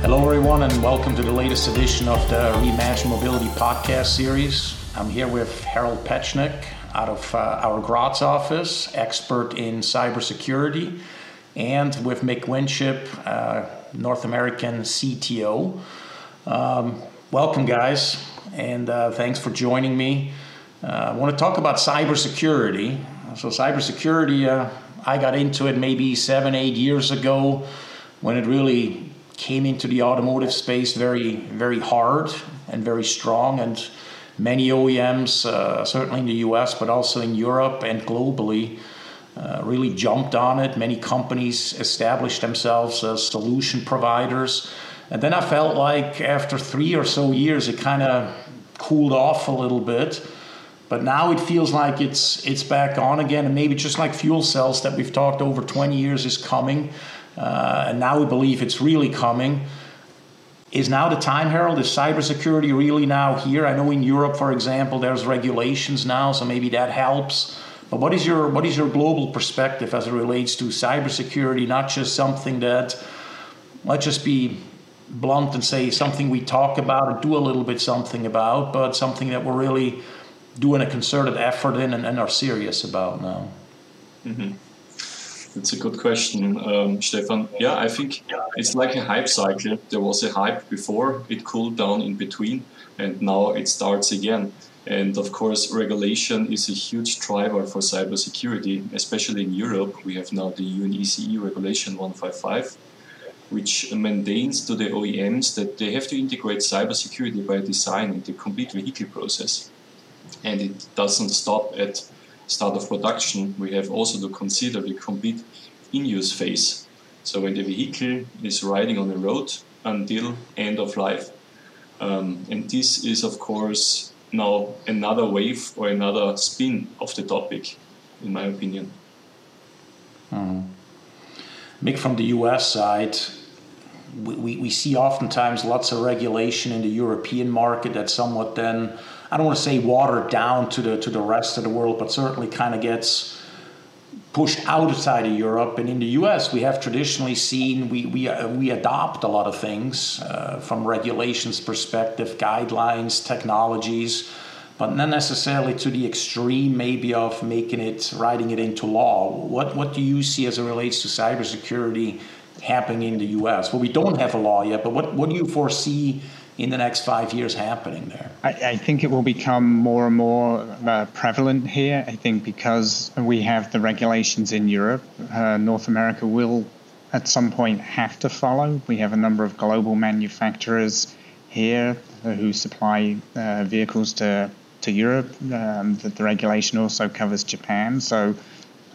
Hello, everyone, and welcome to the latest edition of the Reimagine Mobility podcast series. I'm here with Harald Petschnik out of uh, our Graz office, expert in cybersecurity, and with Mick Winship, uh, North American CTO. Um, welcome, guys, and uh, thanks for joining me. Uh, I want to talk about cybersecurity. So, cybersecurity, uh, I got into it maybe seven, eight years ago when it really came into the automotive space very, very hard and very strong. And many OEMs, uh, certainly in the US, but also in Europe and globally, uh, really jumped on it. Many companies established themselves as solution providers. And then I felt like after three or so years, it kind of cooled off a little bit. But now it feels like it's it's back on again, and maybe just like fuel cells that we've talked over 20 years is coming. Uh, and now we believe it's really coming. Is now the time, Harald? Is cybersecurity really now here? I know in Europe, for example, there's regulations now, so maybe that helps. But what is your what is your global perspective as it relates to cybersecurity? Not just something that let's just be blunt and say something we talk about and do a little bit something about, but something that we're really doing a concerted effort in and, and are serious about now. Mm-hmm. That's a good question, um, Stephan. Yeah, I think it's like a hype cycle. There was a hype before, it cooled down in between, and now it starts again. And of course, regulation is a huge driver for cybersecurity, especially in Europe. We have now the UNECE Regulation 155, which mandates to the OEMs that they have to integrate cybersecurity by design in the complete vehicle process. And it doesn't stop at start of production, we have also to consider the complete in-use phase. So when the vehicle is riding on the road until end of life. Um, and this is, of course, now another wave or another spin of the topic, in my opinion. Hmm. Mick, from the US side, we, we, we see oftentimes lots of regulation in the European market that somewhat then I don't want to say watered down to the to the rest of the world, but certainly kind of gets pushed outside of Europe. And in the U.S., we have traditionally seen we we uh, we adopt a lot of things uh, from regulations perspective, guidelines, technologies, but not necessarily to the extreme maybe of making it writing it into law. What what do you see as it relates to cybersecurity happening in the U.S.? Well, we don't have a law yet, but what what do you foresee? In the next five years happening there? I, I think it will become more and more uh, prevalent here. I think because we have the regulations in Europe, uh, North America will at some point have to follow. We have a number of global manufacturers here who supply uh, vehicles to to Europe. Um, the, the, regulation also covers Japan, so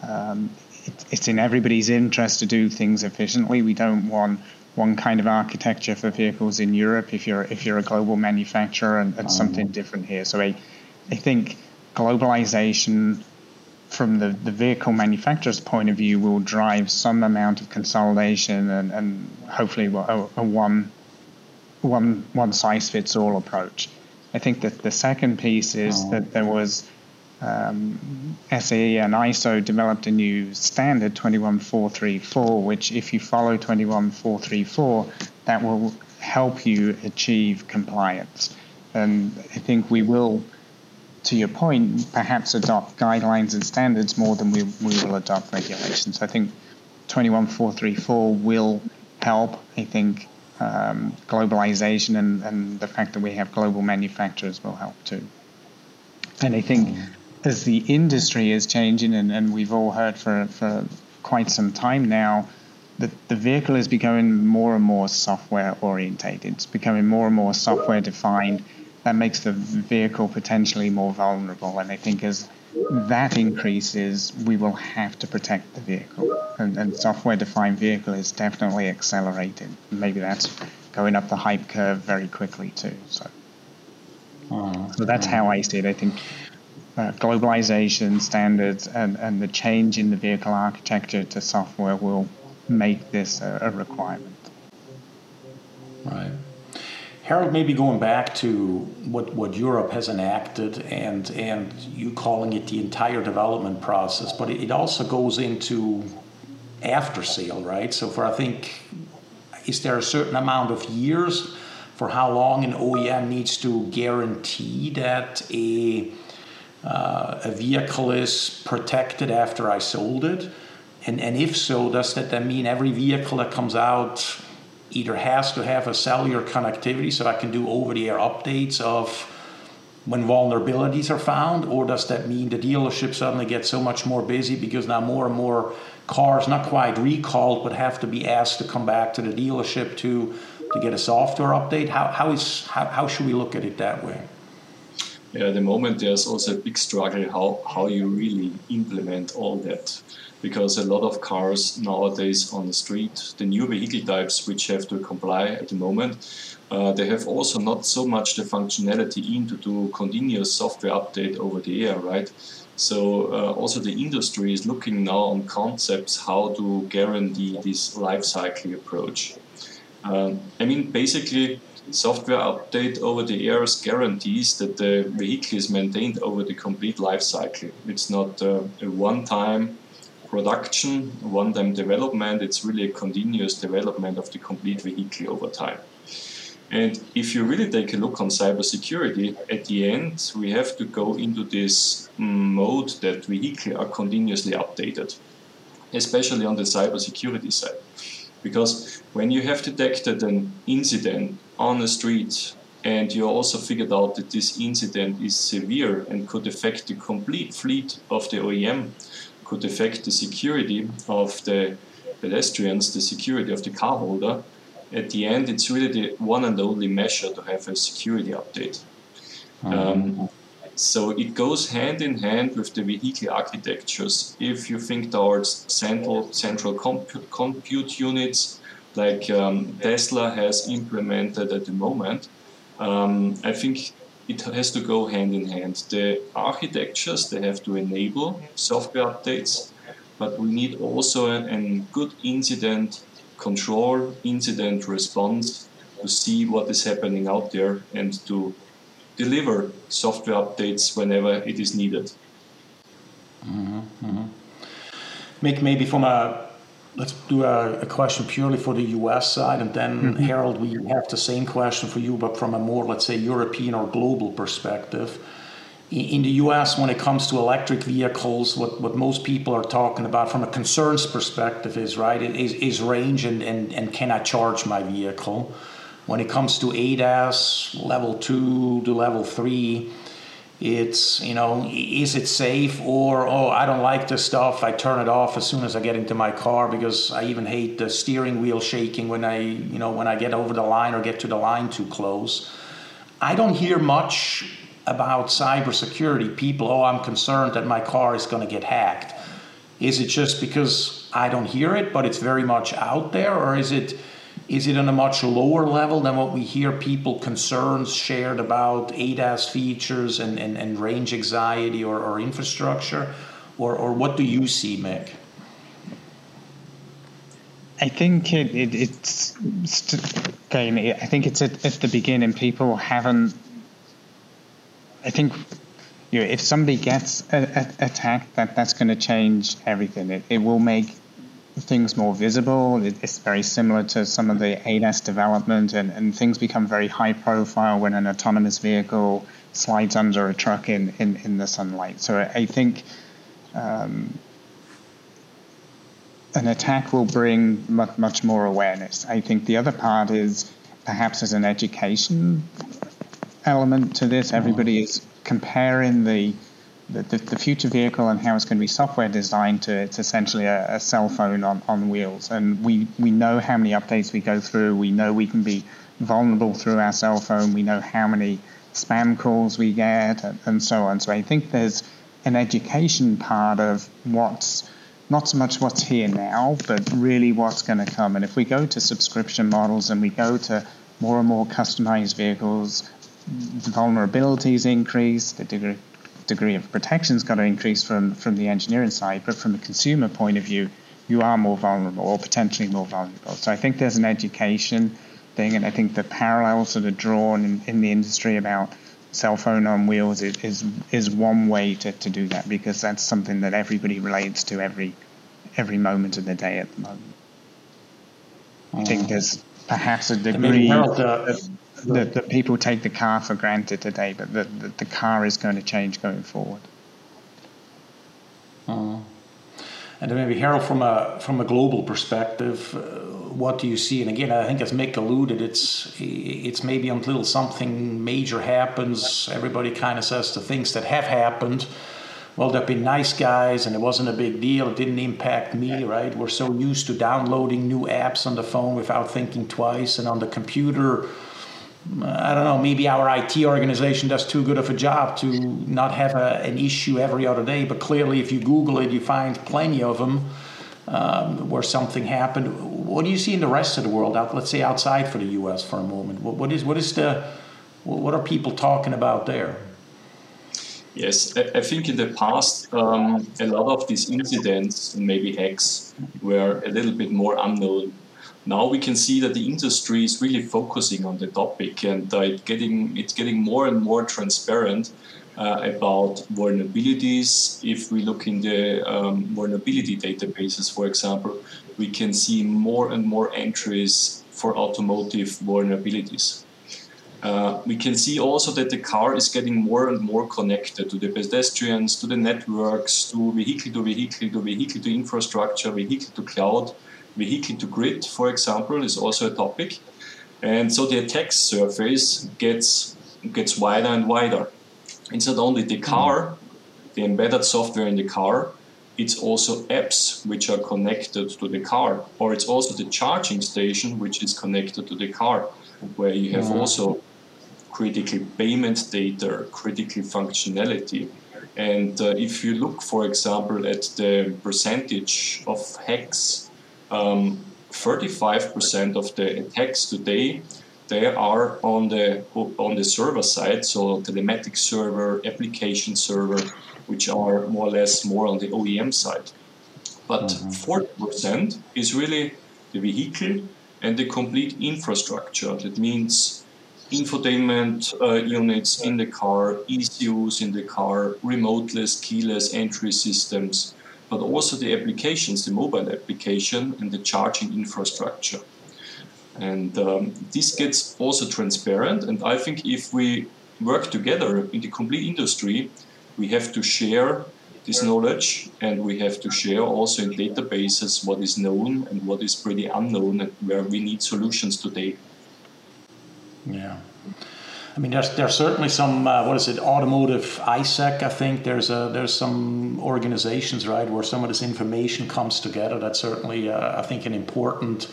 um, it, it's in everybody's interest to do things efficiently. We don't want one kind of architecture for vehicles in Europe if you're if you're a global manufacturer and, and something mm. different here. So I I think globalization from the, the vehicle manufacturer's point of view will drive some amount of consolidation and, and hopefully a, a one one one size fits all approach. I think that the second piece is oh. that there was um, SAE and ISO developed a new standard 21434, which, if you follow 21434, that will help you achieve compliance. And I think we will, to your point, perhaps adopt guidelines and standards more than we, we will adopt regulations. I think 21434 will help. I think um, globalization and, and the fact that we have global manufacturers will help too. And I think as the industry is changing, and, and we've all heard for, for quite some time now, that the vehicle is becoming more and more software orientated. It's becoming more and more software defined. That makes the vehicle potentially more vulnerable. And I think as that increases, we will have to protect the vehicle. And, and software defined vehicle is definitely accelerating. Maybe that's going up the hype curve very quickly too. So, uh, so that's how I see it. I think uh, globalization standards and, and the change in the vehicle architecture to software will make this a, a requirement. Right. Harald, maybe going back to what, what Europe has enacted and, and you calling it the entire development process, but it, it also goes into after sale, right? So for I think is there a certain amount of years for how long an OEM needs to guarantee that a uh, a vehicle is protected after I sold it? And, and if so, does that then mean every vehicle that comes out either has to have a cellular connectivity so I can do over the air updates of when vulnerabilities are found, or does that mean the dealership suddenly gets so much more busy because now more and more cars, not quite recalled, but have to be asked to come back to the dealership to to get a software update? How, how is how, how should we look at it that way? Yeah, at the moment there's also a big struggle how, how you really implement all that. Because a lot of cars nowadays on the street, the new vehicle types which have to comply at the moment, uh, they have also not so much the functionality in to do continuous software update over the air, right? So uh, also the industry is looking now on concepts how to guarantee this life cycle approach. Um, I mean, basically, software update over the air guarantees that the vehicle is maintained over the complete life cycle. It's not uh, a one-time production, one-time development. It's really a continuous development of the complete vehicle over time. And if you really take a look on cybersecurity, at the end we have to go into this mode that vehicles are continuously updated, especially on the cybersecurity side. Because when you have detected an incident on the street and you also figured out that this incident is severe and could affect the complete fleet of the OEM, could affect the security of the pedestrians, the security of the car holder, at the end, it's really the one and only measure to have a security update. Um, so it goes hand in hand with the vehicle architectures. If you think towards central central compute, compute units, like um, Tesla has implemented at the moment, um, I think it has to go hand in hand. The architectures they have to enable software updates, but we need also a, good incident control, incident response to see what is happening out there and to deliver software updates whenever it is needed. Mm-hmm, mm-hmm. Maybe from a let's do a, a, question purely for the US side, and then mm-hmm. Harald, we have the same question for you, but from a more, let's say, European or global perspective. In the US, when it comes to electric vehicles, what, what most people are talking about from a concerns perspective is, right, is, is range and, and, and can I charge my vehicle? When it comes to ADAS, level two to level three, it's you know is it safe? Or oh i don't like this stuff. I turn it off as soon as i get into my car because i even hate the steering wheel shaking when i you know when i get over the line or get to the line too close. I don't hear much about cybersecurity. People oh i'm concerned that my car is going to get hacked. Is it just because i don't hear it but it's very much out there or is it is it on a much lower level than what we hear people concerns shared about ADAS features and, and, and range anxiety or, or infrastructure? Or, or what do you see, Mick? I think it, it, it's again. I think it's at, at the beginning. People haven't. I think you know, if somebody gets a, a, attacked, that that's going to change everything. It, it will make things more visible. It's very similar to some of the ADAS development, and, and things become very high profile when an autonomous vehicle slides under a truck in, in, in the sunlight. So I think um, an attack will bring much, much more awareness. I think the other part is perhaps as an education element to this. Everybody is comparing the the, the, the, future vehicle and how it's going to be software designed to it's essentially a, a, cell phone on, on wheels. And we, we know how many updates we go through. We know we can be vulnerable through our cell phone. We know how many spam calls we get and, and so on. So I think there's an education part of what's not so much what's here now, but really what's going to come. And if we go to subscription models and we go to more and more customized vehicles, the vulnerabilities increase, the degree degree of protection's got to increase from, from the engineering side, but from a consumer point of view, you are more vulnerable or potentially more vulnerable. So I think there's an education thing, and I think the parallels that are drawn in, in the industry about cell phone on wheels is is, is one way to, to do that because that's something that everybody relates to every every moment of the day at the moment. I think there's perhaps a degree Harald, uh, that, that, that, people take the car for granted today, but that the, the, car is going to change going forward. Uh, and then maybe Harald, from a from a global perspective, uh, what do you see? And again, I think as Mick alluded, it's it's maybe until something major happens, everybody kind of says the things that have happened well, they've been nice guys and it wasn't a big deal. It didn't impact me, right? We're so used to downloading new apps on the phone without thinking twice and on the computer. I don't know, maybe our IT organization does too good of a job to not have a, an issue every other day. But clearly, if you Google it, you find plenty of them um, where something happened. What do you see in the rest of the world? Out, let's say outside for the U.S. for a moment. What, what is what is the what are people talking about there? Yes, I, think in the past um, a lot of these incidents and maybe hacks were a little bit more unknown. Now we can see that the industry is really focusing on the topic and uh, it getting it's getting more and more transparent uh, about vulnerabilities. If we look in the um, vulnerability databases, for example, we can see more and more entries for automotive vulnerabilities. Uh, we can see also that the car is getting more and more connected to the pedestrians, to the networks, to vehicle to vehicle, to vehicle to infrastructure, vehicle to cloud, vehicle to grid, for example, is also a topic. And so the attack surface gets gets wider and wider. It's not only the car, the embedded software in the car, it's also apps which are connected to the car, or it's also the charging station which is connected to the car, where you have mm-hmm. also critical payment data, critical functionality. And uh, if you look, for example, at the percentage of hacks, um, 35% of the attacks today they are on the on the server side, so telematic server, application server, which are more or less more on the OEM side. But mm-hmm. 40% is really the vehicle and the complete infrastructure. That means infotainment uh, units in the car, ECUs in the car, remoteless, keyless entry systems, but also the applications, the mobile application and the charging infrastructure. And um, this gets also transparent. And I think if we work together in the complete industry, we have to share this knowledge and we have to share also in databases what is known and what is pretty unknown and where we need solutions today. Yeah. I mean, there's there's certainly some uh, what is it, automotive ISAC. I think there's a there's some organizations right where some of this information comes together. That's certainly uh, I think an important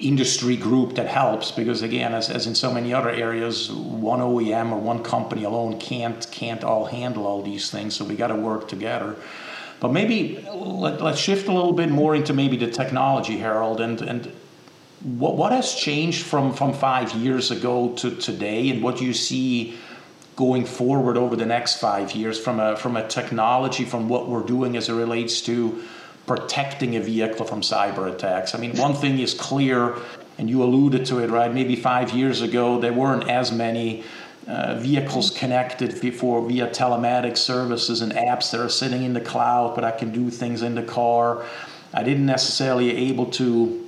industry group that helps because again, as, as in so many other areas, one OEM or one company alone can't can't all handle all these things. So we got to work together. But maybe let, let's shift a little bit more into maybe the technology, Harald, and and what, what has changed from, from five years ago to today, and what do you see going forward over the next five years from a, from a technology, from what we're doing as it relates to protecting a vehicle from cyber attacks? I mean, one thing is clear, and you alluded to it, right? Maybe five years ago, there weren't as many. Uh, vehicles connected before via telematic services and apps that are sitting in the cloud, but I can do things in the car. I didn't necessarily able to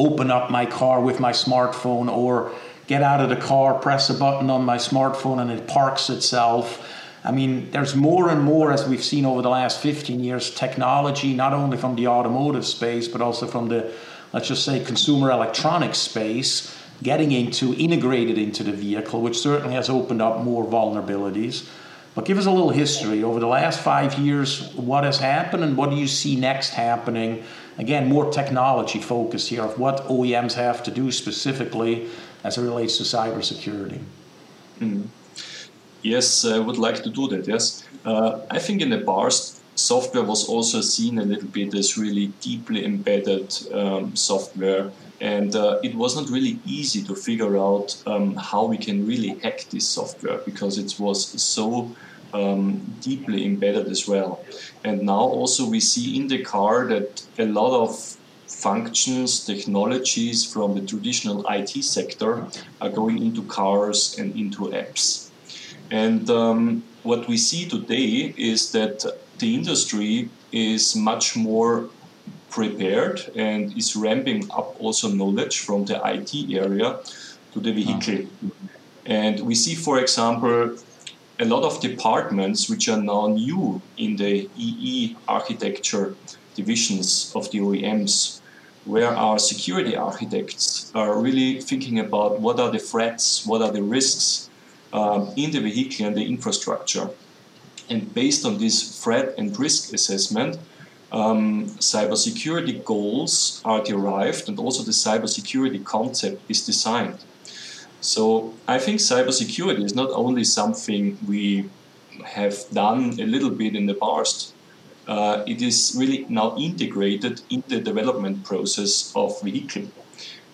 open up my car with my smartphone or get out of the car, press a button on my smartphone, and it parks itself. I mean, there's more and more, as we've seen over the last 15 years, technology, not only from the automotive space, but also from the, let's just say, consumer electronics space, getting into, integrated into the vehicle, which certainly has opened up more vulnerabilities. But give us a little history. Over the last five years, what has happened and what do you see next happening again, more technology focus here of what OEMs have to do specifically as it relates to cybersecurity. Mm. Yes, I would like to do that. Yes, uh, I think in the past, software was also seen a little bit as really deeply embedded um, software, and uh, it was not really easy to figure out um, how we can really hack this software because it was so um, deeply embedded as well. And now also we see in the car that a lot of functions, technologies from the traditional IT sector are going into cars and into apps. And um, what we see today is that the industry is much more prepared and is ramping up also knowledge from the IT area to the vehicle. And we see, for example, a lot of departments which are now new in the EE architecture divisions of the OEMs, where our security architects are really thinking about what are the threats, what are the risks um, in the vehicle and the infrastructure. And based on this threat and risk assessment, um, cybersecurity goals are derived and also the cybersecurity concept is designed. So I think cybersecurity is not only something we have done a little bit in the past. Uh, it is really now integrated in the development process of vehicle.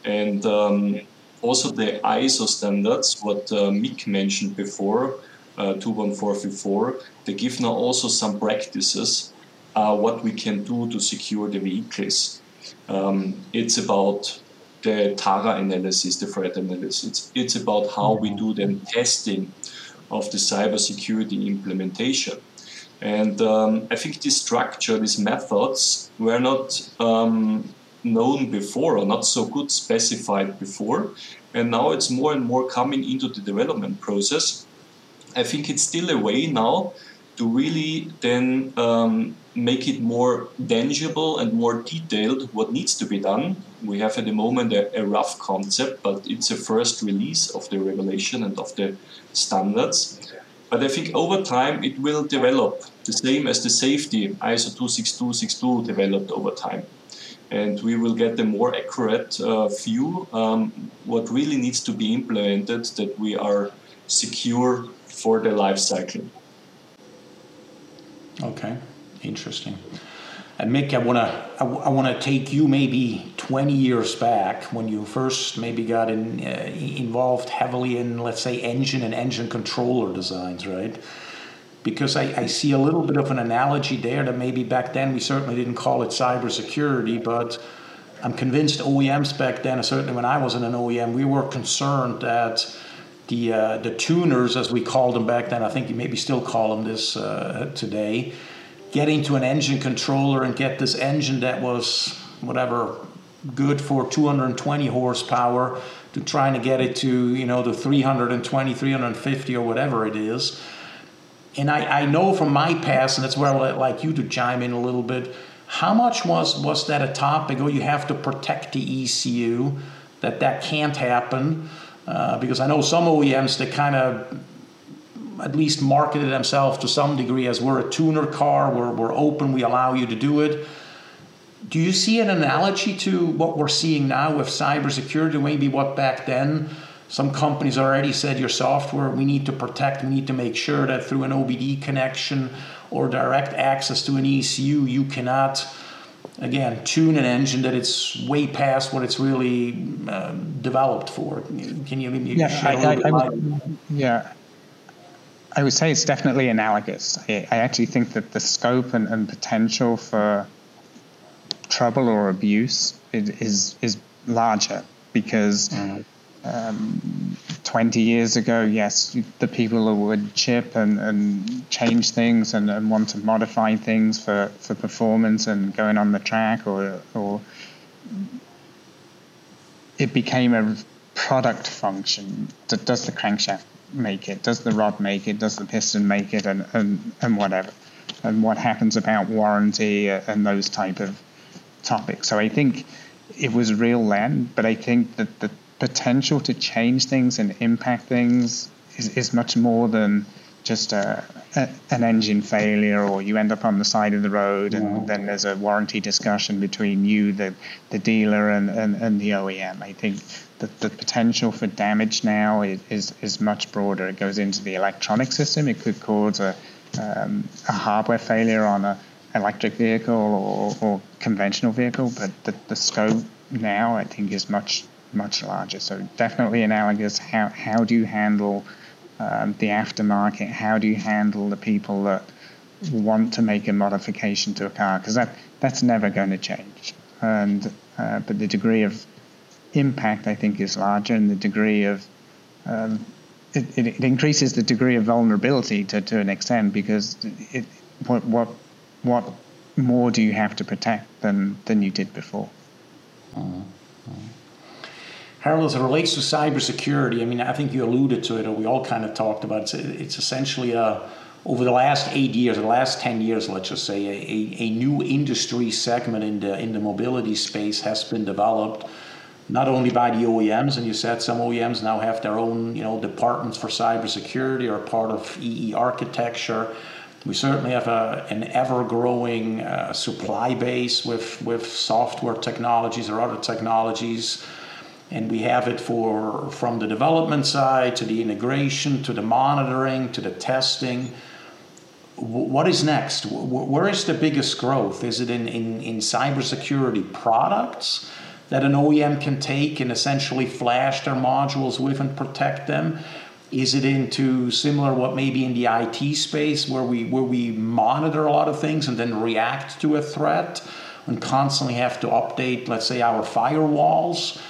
And um, also the ISO standards, what uh, Mick mentioned before, uh, 21434, they give now also some practices uh, what we can do to secure the vehicles. Um, it's about the TARA analysis, the threat analysis. It's, it's about how we do the testing of the cybersecurity implementation. And um, I think this structure, these methods were not um, known before or not so good specified before. And now it's more and more coming into the development process. I think it's still a way now to really then um, make it more tangible and more detailed what needs to be done. We have at the moment a, a, rough concept, but it's a first release of the regulation and of the standards. But I think over time it will develop the same as the safety ISO 26262 developed over time. And we will get a more accurate uh, view um, what really needs to be implemented that we are secure for the life cycle. Okay, interesting. And Mick, I want to I, want to take you maybe 20 years back when you first maybe got in, uh, involved heavily in let's say engine and engine controller designs, right? Because I, I see a little bit of an analogy there that maybe back then we certainly didn't call it cybersecurity, but I'm convinced OEMs back then, certainly when I was in an OEM, we were concerned that the uh, the tuners, as we called them back then, I think you maybe still call them this uh, today, get into an engine controller and get this engine that was whatever good for 220 horsepower to trying to get it to you know the 320 350 or whatever it is. And I, I know from my past and that's where i'd like you to chime in a little bit how much was was that a topic oh you have to protect the ecu that that can't happen? Uh, because I know some OEMs that kind of at least marketed themselves to some degree as we're a tuner car, we're, we're open, we allow you to do it. Do you see an analogy to what we're seeing now with cybersecurity, maybe what back then? Some companies already said your software we need to protect, we need to make sure that through an OBD connection or direct access to an ECU, you cannot again tune an engine that it's way past what it's really uh, developed for. Can you maybe yeah, I, I, I yeah. I would say it's definitely analogous. I, I actually think that the scope and, and potential for trouble or abuse is is larger because mm. um, 20 years ago, yes, the people who would chip and, and change things and, and, want to modify things for, for performance and going on the track or, or it became a product function. That does the crankshaft make it? Does the rod make it? Does the piston make it? And, and, and whatever. And what happens about warranty and those type of topics. So I think it was real then, but I think that the potential to change things and impact things is, is much more than just a, a, an engine failure or you end up on the side of the road and then there's a warranty discussion between you, the, the dealer, and, and, and the OEM. I think that the potential for damage now is, is, is much broader. It goes into the electronic system. It could cause a, um, a hardware failure on a electric vehicle or, or conventional vehicle, but the, the scope now I think is much much larger. So definitely analogous. How how do you handle um, the aftermarket? How do you handle the people that want to make a modification to a car? Because that that's never going to change. And uh, but the degree of impact I think is larger, and the degree of um, it, it, it, increases the degree of vulnerability to, to an extent because it what what what more do you have to protect than, than you did before? Mm-hmm. Harald, as it relates to cybersecurity, I mean, I think you alluded to it, or we all kind of talked about it. It's, it's essentially a, over the last eight years, the last 10 years, let's just say, a, a new industry segment in the, in the mobility space has been developed not only by the OEMs, and you said some OEMs now have their own, you know, departments for cybersecurity or part of EE architecture. We certainly have a, an ever-growing uh, supply base with with software technologies or other technologies, and we have it for from the development side to the integration to the monitoring to the testing. what is next? where is the biggest growth? Is it in, in, in cybersecurity products? that an OEM can take and essentially flash their modules with and protect them? Is it into similar what maybe in the IT space where we where we monitor a lot of things and then react to a threat and constantly have to update, let's say, our firewalls?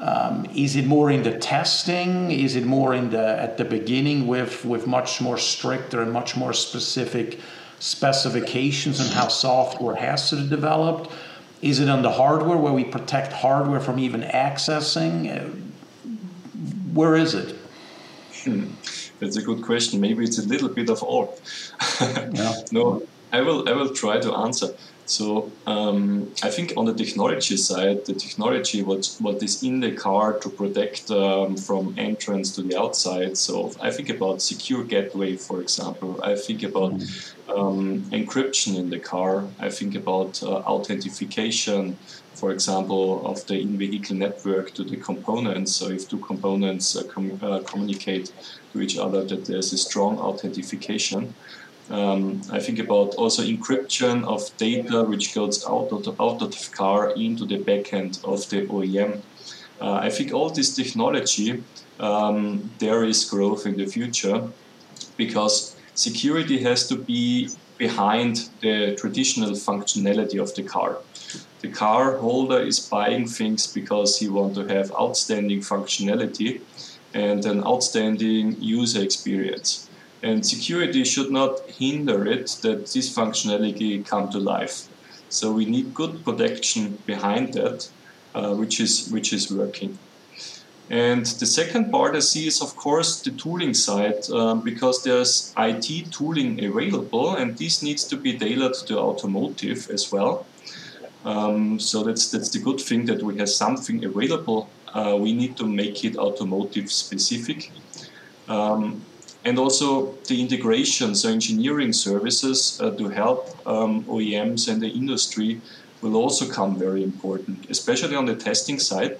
Um, is it more in the testing? Is it more in the at the beginning with with much more stricter and much more specific specifications and how software has to be developed? Is it on the hardware where we protect hardware from even accessing? Uh, where is it? Hmm. That's a good question. Maybe it's a little bit of all. yeah. No, I will. I will try to answer. So um, I think on the technology side, the technology what what is in the car to protect um, from entrance to the outside. So I think about secure gateway, for example. I think about um, encryption in the car. I think about uh, authentication, for example, of the in-vehicle network to the components. So if two components uh, com- uh, communicate to each other, that there's a strong authentication. Um, I think about also encryption of data which goes out of the, out of the car into the backend of the OEM. Uh, I think all this technology, um, there is growth in the future because security has to be behind the traditional functionality of the car. The car holder is buying things because he wants to have outstanding functionality and an outstanding user experience. And security should not hinder it that this functionality come to life. So we need good protection behind that, uh, which is which is working. And the second part I see is, of course, the tooling side, um, because there's IT tooling available, and this needs to be tailored to automotive as well. Um, so that's that's the good thing that we have something available. Uh, we need to make it automotive specific. Um, and also the integration, so engineering services uh, to help um, OEMs and the industry will also come very important, especially on the testing side,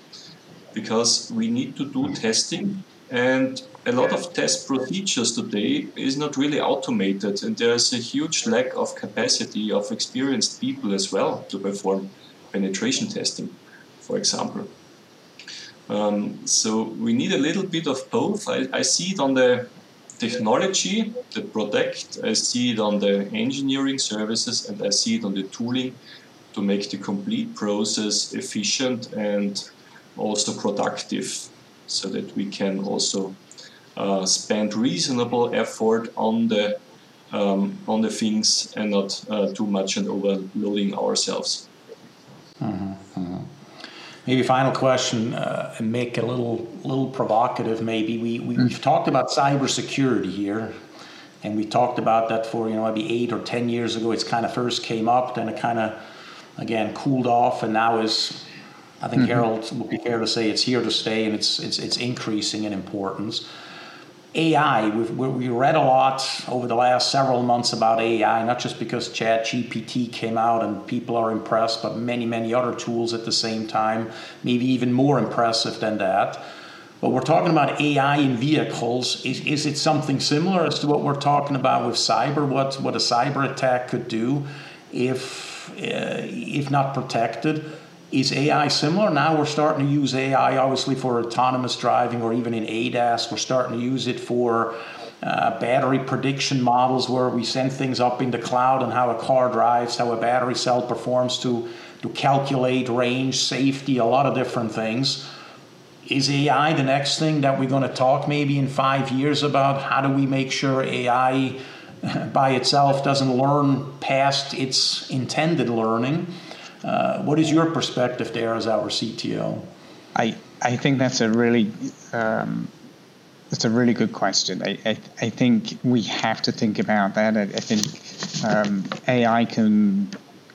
because we need to do testing and a lot of test procedures today is not really automated and there's a huge lack of capacity of experienced people as well to perform penetration testing for example. Um, so we need a little bit of both. I, I see it on the technology, the product, I see it on the engineering services, and I see it on the tooling to make the complete process efficient and also productive so that we can also uh, spend reasonable effort on the um, on the things and not uh, too much and overloading ourselves. Mm-hmm. Maybe final question, uh, and make a little little provocative. Maybe we, we have talked about cybersecurity here, and we talked about that for you know maybe eight or ten years ago. It's kind of first came up, then it kind of again cooled off, and now is I think mm-hmm. Harald would be fair to say it's here to stay, and it's it's it's increasing in importance. AI, we've, we read a lot over the last several months about AI, not just because Chat GPT came out and people are impressed, but many, many other tools at the same time, maybe even more impressive than that. But we're talking about AI in vehicles. Is, is it something similar as to what we're talking about with cyber? What, what a cyber attack could do if, uh, if not protected? Is AI similar? Now we're starting to use AI obviously for autonomous driving or even in ADAS. We're starting to use it for uh, battery prediction models where we send things up in the cloud and how a car drives, how a battery cell performs to, to calculate range, safety, a lot of different things. Is AI the next thing that we're going to talk maybe in five years about? How do we make sure AI by itself doesn't learn past its intended learning. Uh, what is your perspective there as our CTO? I, I think that's a really um, that's a really good question. I, I, I, think we have to think about that. I, I think um, AI can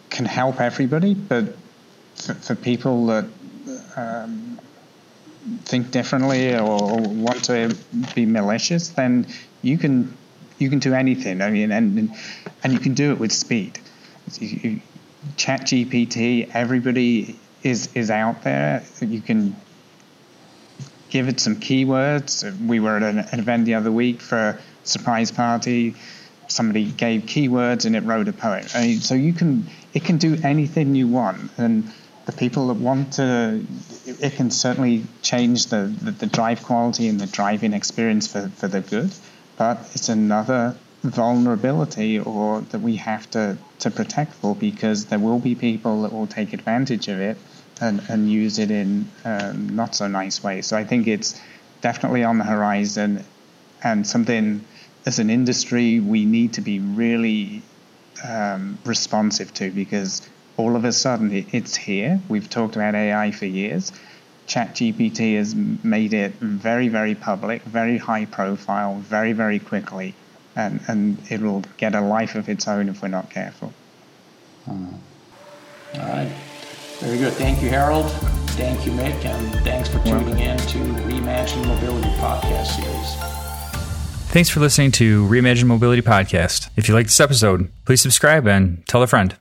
can help everybody, but for, for people that um, think differently or want to be malicious, then you can you can do anything. I mean, and and you can do it with speed. You, Chat GPT, everybody is is out there. You can give it some keywords. We were at an, an event the other week for a surprise party. Somebody gave keywords and it wrote a poem. I mean, so you can it can do anything you want, and the people that want to, it can certainly change the, the, the drive quality and the driving experience for, for the good. But it's another vulnerability or that we have to, to protect for because there will be people that will take advantage of it and, and use it in um, not so nice ways. So I think it's definitely on the horizon and something as an industry we need to be really um, responsive to because all of a sudden it, it's here. We've talked about AI for years. ChatGPT has made it very, very public, very high profile, very, very quickly, and, and it will get a life of its own if we're not careful. Hmm. All right. Very good. Thank you, Harald. Thank you, Mick, and thanks for tuning in to Reimagine Mobility podcast series. Thanks for listening to Reimagine Mobility podcast. If you like this episode, please subscribe and tell a friend.